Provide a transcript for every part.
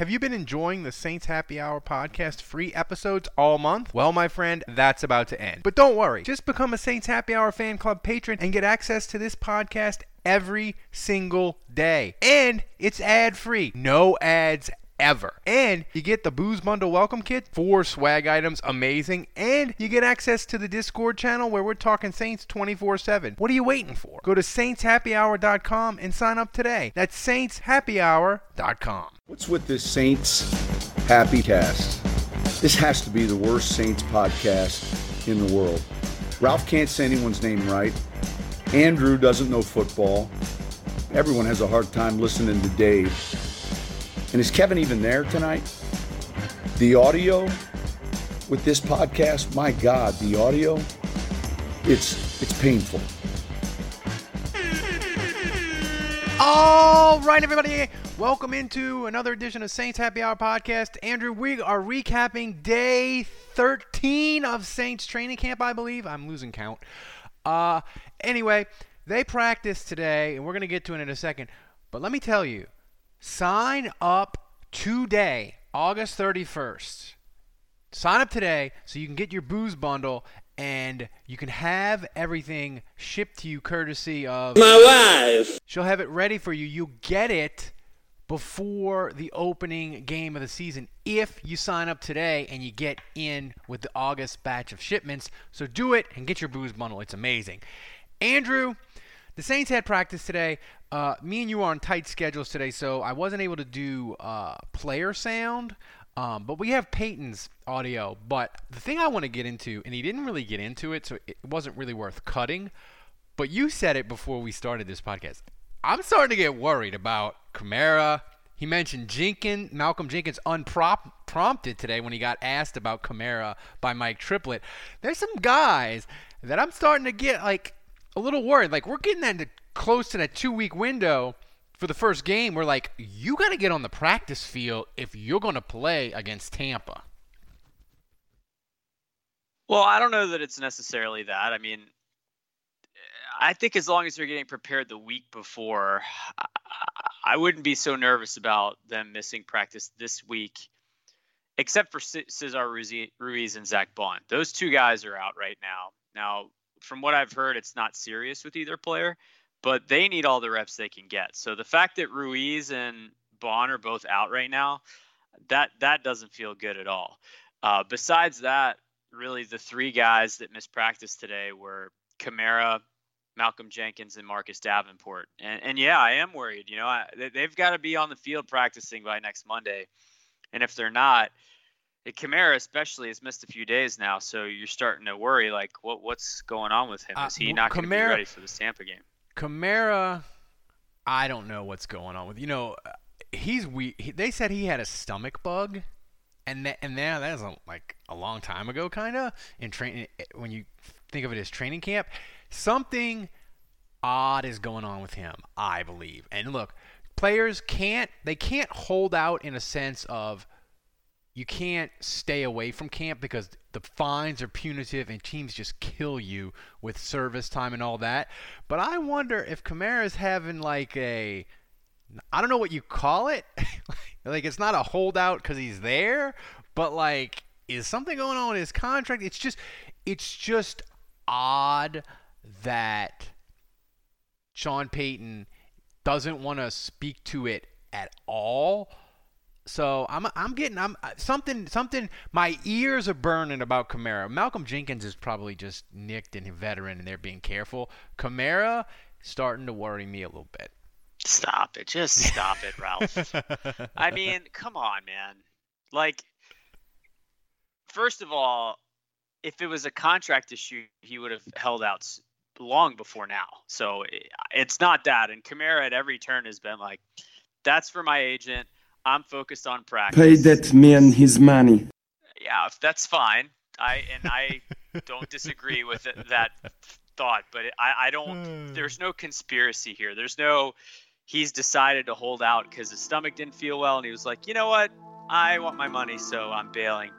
Have you been enjoying the Saints Happy Hour podcast free episodes all month? Well, my friend, that's about to end. But don't worry, just become a Saints Happy Hour fan club patron and get access to this podcast every single day. And it's ad free, no ads ever. And you get the Booze Bundle welcome kit, four swag items, amazing. And you get access to the Discord channel where we're talking Saints 24 7. What are you waiting for? Go to saintshappyhour.com and sign up today. That's saintshappyhour.com. What's with this Saints Happy Cast? This has to be the worst Saints podcast in the world. Ralph can't say anyone's name right. Andrew doesn't know football. Everyone has a hard time listening to Dave. And is Kevin even there tonight? The audio with this podcast, my God, the audio, it's it's painful. All right, everybody, welcome into another edition of Saints Happy Hour podcast. Andrew, we are recapping day 13 of Saints training camp, I believe. I'm losing count. Uh, anyway, they practiced today, and we're going to get to it in a second. But let me tell you, sign up today, August 31st. Sign up today so you can get your booze bundle and you can have everything shipped to you courtesy of my wife. She'll have it ready for you. You'll get it before the opening game of the season if you sign up today and you get in with the August batch of shipments. So do it and get your booze bundle. It's amazing. Andrew, the Saints had practice today. Uh, me and you are on tight schedules today, so I wasn't able to do uh, player sound. Um, but we have Payton's audio. But the thing I want to get into, and he didn't really get into it, so it wasn't really worth cutting. But you said it before we started this podcast. I'm starting to get worried about Kamara. He mentioned Jenkins, Malcolm Jenkins unprompted today when he got asked about Kamara by Mike Triplett. There's some guys that I'm starting to get like a little worried. Like we're getting into close to that two week window for the first game. We're like, you got to get on the practice field if you're going to play against Tampa. Well, I don't know that it's necessarily that. I mean, I think as long as they're getting prepared the week before, I wouldn't be so nervous about them missing practice this week, except for Cesar Ruiz and Zach Baun. Those two guys are out right now. Now, from what I've heard, it's not serious with either player, but they need all the reps they can get. So the fact that Ruiz and Baun are both out right now, that that doesn't feel good at all. Uh, besides that, really the three guys that missed practice today were Kamara, Malcolm Jenkins, and Marcus Davenport. And, and yeah, I am worried. You know, I, they've got to be on the field practicing by next Monday, and if they're not, Kamara especially has missed a few days now, so you're starting to worry like what what's going on with him? Uh, Is he not going to be ready for the Tampa game? Kamara, I don't know what's going on with you know he's we he, they said he had a stomach bug, and that, and now that's a, like a long time ago, kind of in training when you think of it as training camp. Something odd is going on with him, I believe. And look, players can't they can't hold out in a sense of you can't stay away from camp because the fines are punitive and teams just kill you with service time and all that. But I wonder if Kamara's having like a I don't know what you call it. like it's not a holdout cuz he's there, but like is something going on in his contract? It's just it's just odd that Sean Payton doesn't want to speak to it at all so I'm I'm getting I'm uh, something something my ears are burning about Kamara. Malcolm Jenkins is probably just nicked and a veteran and they're being careful. Kamara starting to worry me a little bit. Stop it. Just stop it, Ralph. I mean, come on, man. Like first of all, if it was a contract issue, he would have held out long before now. So it's not that. And Kamara at every turn has been like, that's for my agent. I'm focused on practice. Pay that man his money. Yeah, that's fine. I and I don't disagree with it, that thought, but I, I don't. Hmm. there's no conspiracy here. There's no. He's decided to hold out because his stomach didn't feel well, and he was like, you know what, I want my money, so I'm bailing.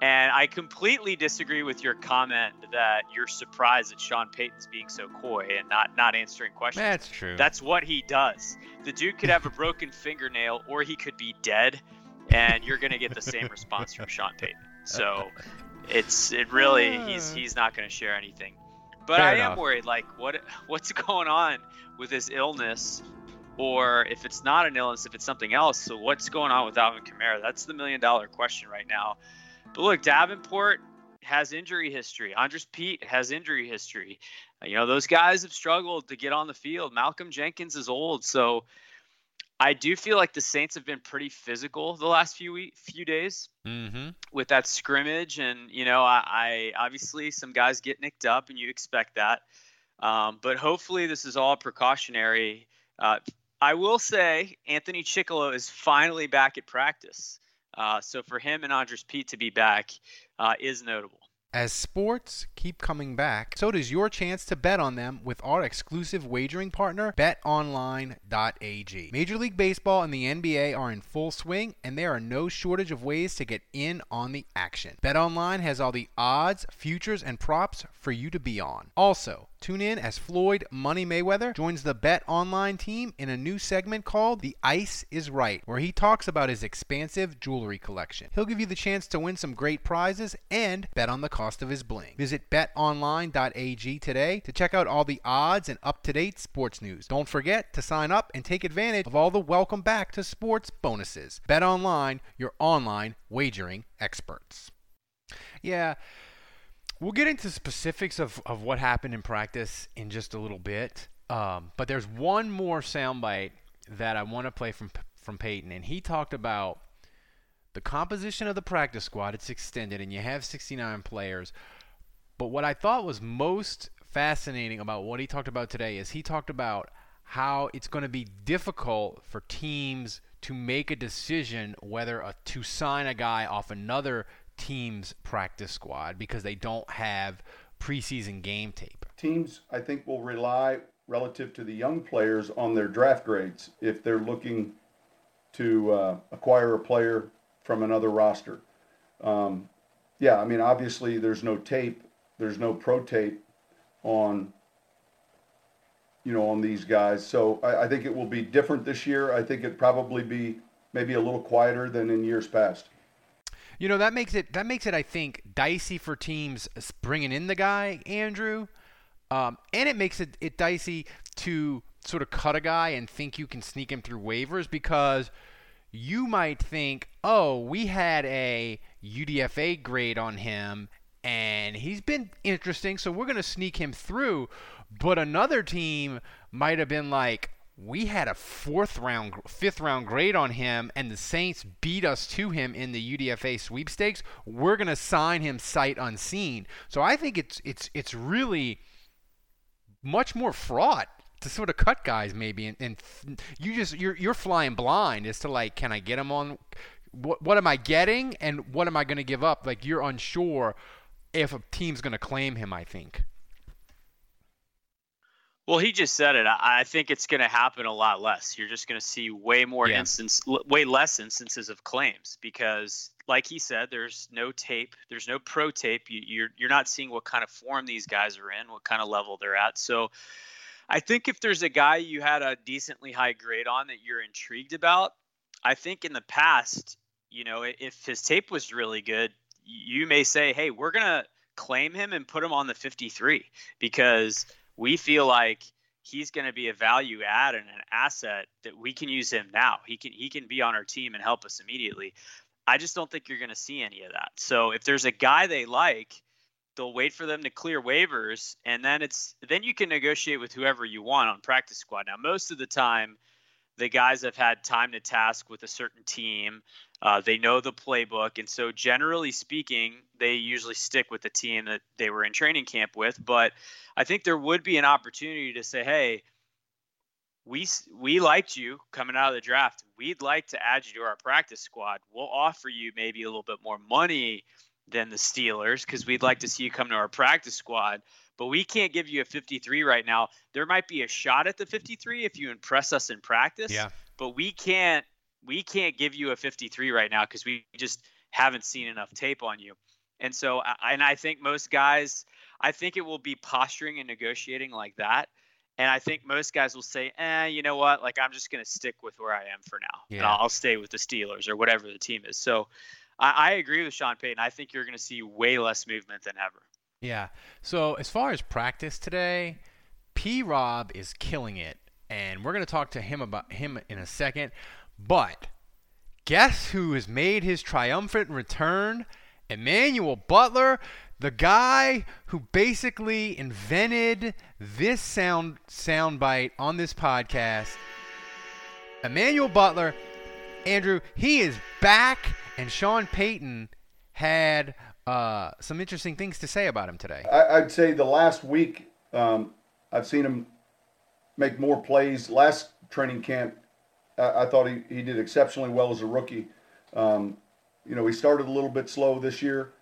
And I completely disagree with your comment that you're surprised that Sean Payton's being so coy and not not answering questions. That's true. That's what he does. The dude could have a broken fingernail or he could be dead, and you're gonna get the same response from Sean Payton. So it's it really he's ah. he's not gonna share anything. But Fair I enough. am worried like what what's going on with his illness or if it's not an illness, if it's something else. So what's going on with Alvin Kamara? That's the million dollar question right now. But look, Davenport has injury history. Andrus Peat has injury history. You know, those guys have struggled to get on the field. Malcolm Jenkins is old, so I do feel like the Saints have been pretty physical the last few week, few days mm-hmm. with that scrimmage, and you know, I, I obviously some guys get nicked up, and you expect that. Um, but hopefully, this is all precautionary. Uh, I will say Anthony Chickillo is finally back at practice. Uh, so for him and Andrus Peat to be back uh, is notable. As sports keep coming back, so does your chance to bet on them with our exclusive wagering partner, betonline.ag. Major League Baseball and the NBA are in full swing, and there are no shortage of ways to get in on the action. BetOnline has all the odds, futures, and props for you to be on. Also, tune in as Floyd Money Mayweather joins the BetOnline team in a new segment called The Ice is Right, where he talks about his expansive jewelry collection. He'll give you the chance to win some great prizes and bet on the cost of his bling. Visit betonline.ag today to check out all the odds and up to date sports news. Don't forget to sign up and take advantage of all the welcome back to sports bonuses. BetOnline, your online wagering experts. Yeah. We'll get into specifics of, of what happened in practice in just a little bit. Um, but there's one more soundbite that I want to play from from Payton, and he talked about the composition of the practice squad. It's extended, and you have 69 players. But what I thought was most fascinating about what he talked about today is he talked about how it's going to be difficult for teams to make a decision whether a, to sign a guy off another team's practice squad because they don't have preseason game tape. Teams, I think, will rely relative to the young players on their draft grades if they're looking to uh, acquire a player from another roster. Um, yeah, I mean, obviously, there's no tape, there's no pro tape on, you know, on these guys. So I, I think it will be different this year. I think it probably be maybe a little quieter than in years past. You know that makes it that makes it I think dicey for teams bringing in the guy Andrew, um, and it makes it, it dicey to sort of cut a guy and think you can sneak him through waivers because you might think, oh, we had a UDFA grade on him and he's been interesting, so we're going to sneak him through. But another team might have been like, we had a fourth round, fifth round grade on him, and the Saints beat us to him in the UDFA sweepstakes. We're going to sign him sight unseen. So I think it's it's it's really much more fraught to sort of cut guys maybe and, and you just you're you're flying blind as to like can I get him on what what am I getting and what am I going to give up like you're unsure if a team's going to claim him I think Well, he just said it. I I think it's going to happen a lot less. You're just going to see way more Yeah. instance, way less instances of claims because, like he said, there's no tape, there's no pro tape. You, you're you're not seeing what kind of form these guys are in, what kind of level they're at. So, I think if there's a guy you had a decently high grade on that you're intrigued about, I think in the past, you know, if his tape was really good, you may say, hey, we're gonna claim him and put him on the 53 because we feel like he's going to be a value add and an asset that we can use him now. He can he can be on our team and help us immediately. I just don't think you're going to see any of that. So if there's a guy they like, they'll wait for them to clear waivers and then it's then you can negotiate with whoever you want on practice squad. Now most of the time the guys have had time to task with a certain team. Uh, they know the playbook, and so generally speaking, they usually stick with the team that they were in training camp with. But I think there would be an opportunity to say, "Hey, we we liked you coming out of the draft. We'd like to add you to our practice squad. We'll offer you maybe a little bit more money, than the Steelers because we'd like to see you come to our practice squad. But we can't give you a 53 right now. There might be a shot at the 53 if you impress us in practice. Yeah. But we can't we can't give you a 53 right now because we just haven't seen enough tape on you. And so, and I think most guys, I think it will be posturing and negotiating like that. And I think most guys will say, eh, you know what? Like, I'm just going to stick with where I am for now. Yeah. And I'll, I'll stay with the Steelers or whatever the team is. So I, I agree with Sean Payton. I think you're going to see way less movement than ever. Yeah. So as far as practice today, P Rob is killing it. And we're going to talk to him about him in a second. But guess who has made his triumphant return? Emmanuel Butler, the guy who basically invented this sound soundbite on this podcast. Emmanuel Butler, Andrew, he is back, and Sean Payton had uh, some interesting things to say about him today. I, would say the last week, um, I've seen him make more plays. Last training camp, I, I thought he, he did exceptionally well as a rookie. Um, you know, he started a little bit slow this year,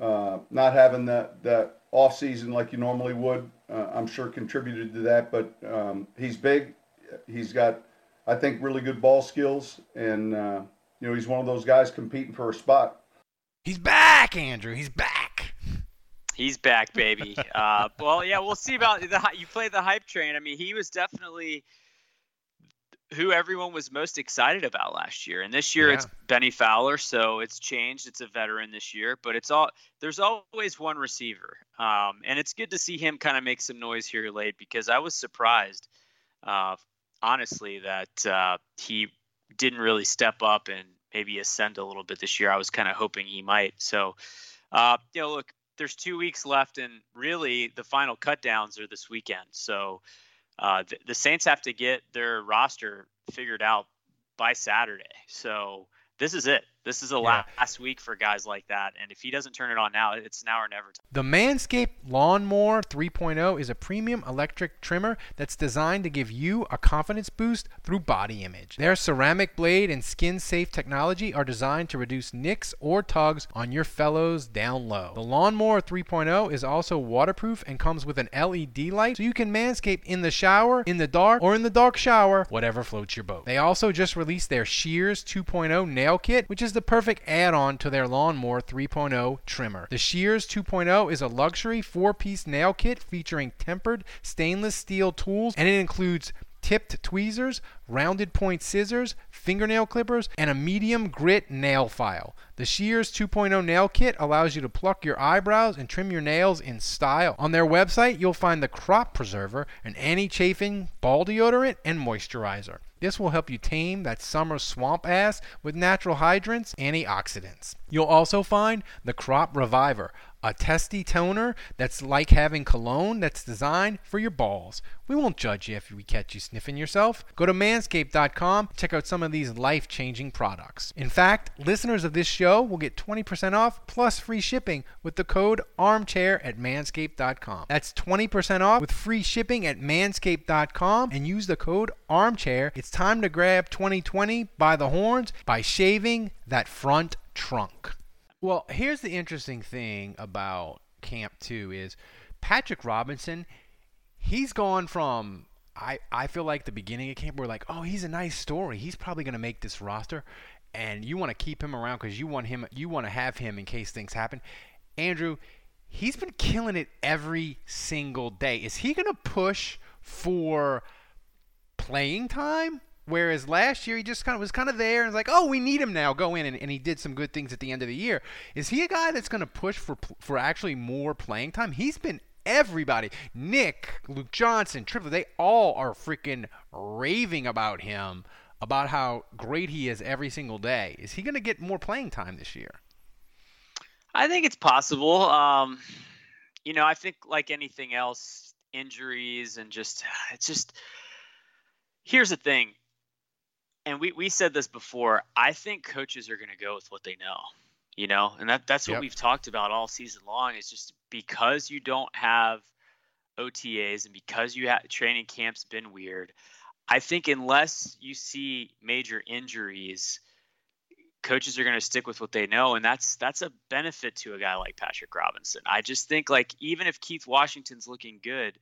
uh, not having that, that off season like you normally would. Uh, I'm sure contributed to that, but um, he's big. He's got, I think, really good ball skills, and uh, you know, he's one of those guys competing for a spot. He's back, Andrew. He's back. He's back, baby. uh, well, yeah, we'll see about the. You play the hype train. I mean, he was definitely who everyone was most excited about last year. And this year yeah. it's Bennie Fowler, so it's changed. It's a veteran this year, but it's all there's always one receiver. Um, and it's good to see him kind of make some noise here late because I was surprised, uh, honestly, that uh, he didn't really step up and maybe ascend a little bit this year. I was kind of hoping he might. So, uh, you know, look, there's two weeks left, and really the final cutdowns are this weekend. So uh, the, the Saints have to get their roster figured out by Saturday. So this is it. This is the yeah. last week for guys like that. And if he doesn't turn it on now, it's now or never. The Manscaped Lawnmower 3.0 is a premium electric trimmer that's designed to give you a confidence boost through body image. Their ceramic blade and skin safe technology are designed to reduce nicks or tugs on your fellows down low. The Lawnmower 3.0 is also waterproof and comes with an LED light so you can manscape in the shower, in the dark, or in the dark shower, whatever floats your boat. They also just released their Shears 2.0 nail kit, which is the perfect add-on to their Lawnmower 3.0 trimmer. The Shears 2.0 is a luxury four-piece nail kit featuring tempered stainless steel tools and it includes tipped tweezers, rounded point scissors, fingernail clippers, and a medium grit nail file. The Shears 2.0 nail kit allows you to pluck your eyebrows and trim your nails in style. On their website, you'll find the Crop Preserver, an anti-chafing ball deodorant and moisturizer. This will help you tame that summer swamp ass with natural hydrants, antioxidants. You'll also find the Crop Reviver, a testy toner that's like having cologne that's designed for your balls. We won't judge you if we catch you sniffing yourself. Go to manscaped.com, check out some of these life changing products. In fact, listeners of this show will get 20% off plus free shipping with the code armchair at manscaped.com. That's 20% off with free shipping at manscaped.com and use the code armchair. It's time to grab 2020 by the horns by shaving that front trunk. Well, here's the interesting thing about Camp 2 is Patrick Robinson, he's gone from I, I feel like the beginning of camp we're like, oh, he's a nice story. He's probably going to make this roster, and you want to keep him around because you want him, you want to have him in case things happen. Andrew, he's been killing it every single day. Is he going to push for playing time? Whereas last year he just kind of was kind of there and was like, oh, we need him now, go in, and, and he did some good things at the end of the year. Is he a guy that's going to push for for actually more playing time? He's been everybody, Nick, Luke Johnson, Triplett, they all are freaking raving about him, about how great he is every single day. Is he going to get more playing time this year? I think it's possible. Um, you know, I think like anything else, injuries and just it's just here's the thing and we, we said this before. I think coaches are going to go with what they know, you know, and that that's what yep. we've talked about all season long. Is just because you don't have OTAs and because you have training camps been weird. I think unless you see major injuries, coaches are going to stick with what they know, and that's that's a benefit to a guy like Patrick Robinson. I just think like even if Keith Washington's looking good,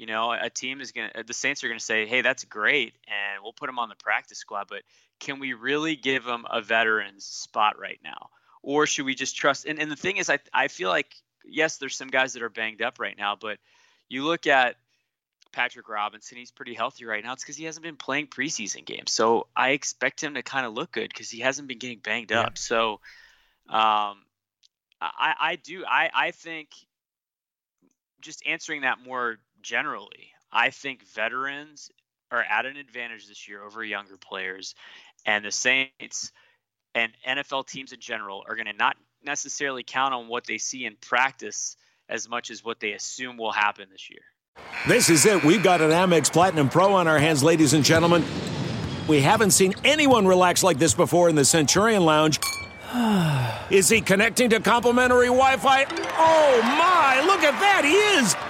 you know, a team is going to the Saints are going to say, "Hey, that's great," and we'll put him on the practice squad. But can we really give him a veteran's spot right now, or should we just trust? And, and the thing is, I I feel like yes, there's some guys that are banged up right now, but you look at Patrick Robinson, he's pretty healthy right now. It's because he hasn't been playing preseason games. So I expect him to kind of look good because he hasn't been getting banged yeah. up. So um, I, I do. I, I think just answering that more generally, I think veterans are at an advantage this year over younger players. And the Saints and NFL teams in general are going to not necessarily count on what they see in practice as much as what they assume will happen this year. This is it. We've got an Amex Platinum Pro on our hands, ladies and gentlemen. We haven't seen anyone relax like this before in the Centurion Lounge. Is he connecting to complimentary Wi Fi? Oh my, look at that, he is!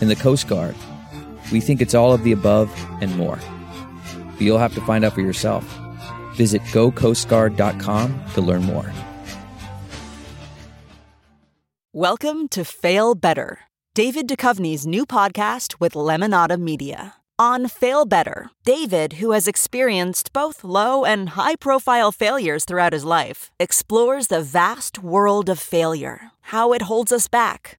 In the Coast Guard. We think it's all of the above and more. But you'll have to find out for yourself. Visit gocoastguard.com to learn more. Welcome to Fail Better, David Duchovny's new podcast with Lemonada Media. On Fail Better, David, who has experienced both low and high profile failures throughout his life, explores the vast world of failure, how it holds us back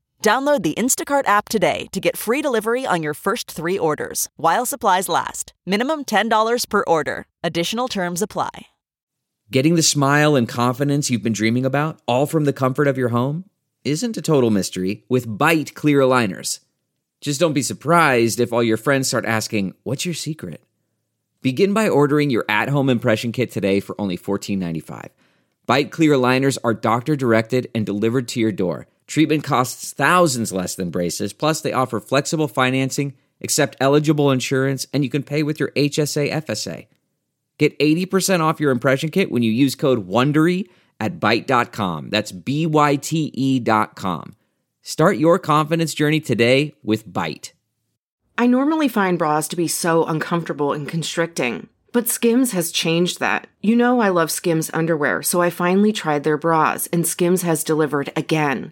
Download the Instacart app today to get free delivery on your first three orders while supplies last. Minimum $10 per order. Additional terms apply. Getting the smile and confidence you've been dreaming about, all from the comfort of your home, isn't a total mystery with Byte Clear Aligners. Just don't be surprised if all your friends start asking, What's your secret? Begin by ordering your at home impression kit today for only $14.95. Byte Clear Aligners are doctor directed and delivered to your door. Treatment costs thousands less than braces, plus, they offer flexible financing, accept eligible insurance, and you can pay with your HSA FSA. Get 80% off your impression kit when you use code WONDERY at Byte.com. That's B-Y-T-E dot com. Start your confidence journey today with Byte. I normally find bras to be so uncomfortable and constricting, but Skims has changed that. You know I love Skims underwear, so I finally tried their bras, and Skims has delivered again.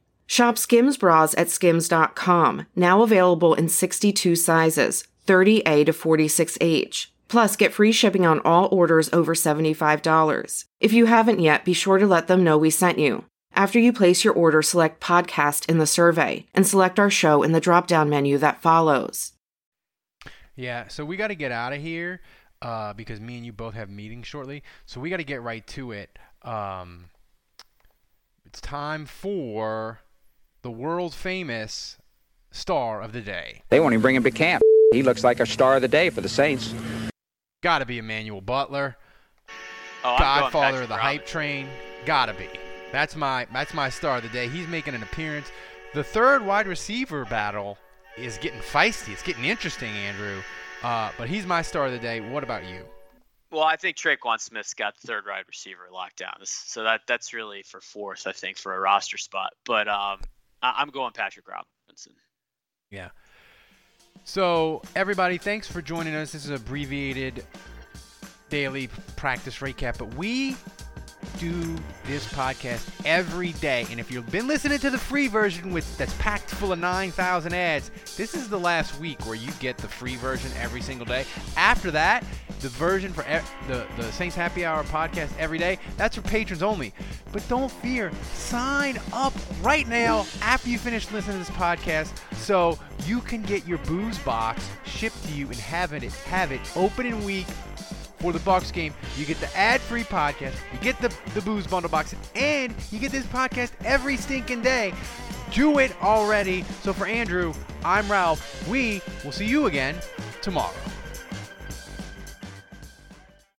Shop Skims bras at skims.com, now available in 62 sizes, 30A to 46H. Plus, get free shipping on all orders over $75. If you haven't yet, be sure to let them know we sent you. After you place your order, select podcast in the survey and select our show in the drop down menu that follows. Yeah, so we got to get out of here uh, because me and you both have meetings shortly. So we got to get right to it. Um, it's time for the world famous star of the day. They won't even bring him to camp. He looks like a star of the day for the Saints. Got to be Emmanuel Butler. Oh, Godfather of the hype train. Got to be. That's my that's my star of the day. He's making an appearance. The third wide receiver battle is getting feisty. It's getting interesting, Andrew. Uh, but he's my star of the day. What about you? Well, I think Tre'Quan Smith's got the third wide receiver locked down. So that that's really for fourth, I think, for a roster spot. But um, I, am going Patrick Robinson. Yeah. So everybody, thanks for joining us. This is abbreviated daily practice recap, but we do this podcast every day. And if you've been listening to the free version with that's packed full of 9,000 ads, this is the last week where you get the free version every single day. After that, the version for e- the the Saints Happy Hour podcast every day, that's for patrons only. But don't fear, sign up right now after you finish listening to this podcast so you can get your booze box shipped to you and have it have it open in week for the Bucks game. You get the ad-free podcast, you get the, the booze bundle box, and you get this podcast every stinking day. Do it already. So for Andrew, I'm Ralph. We will see you again tomorrow.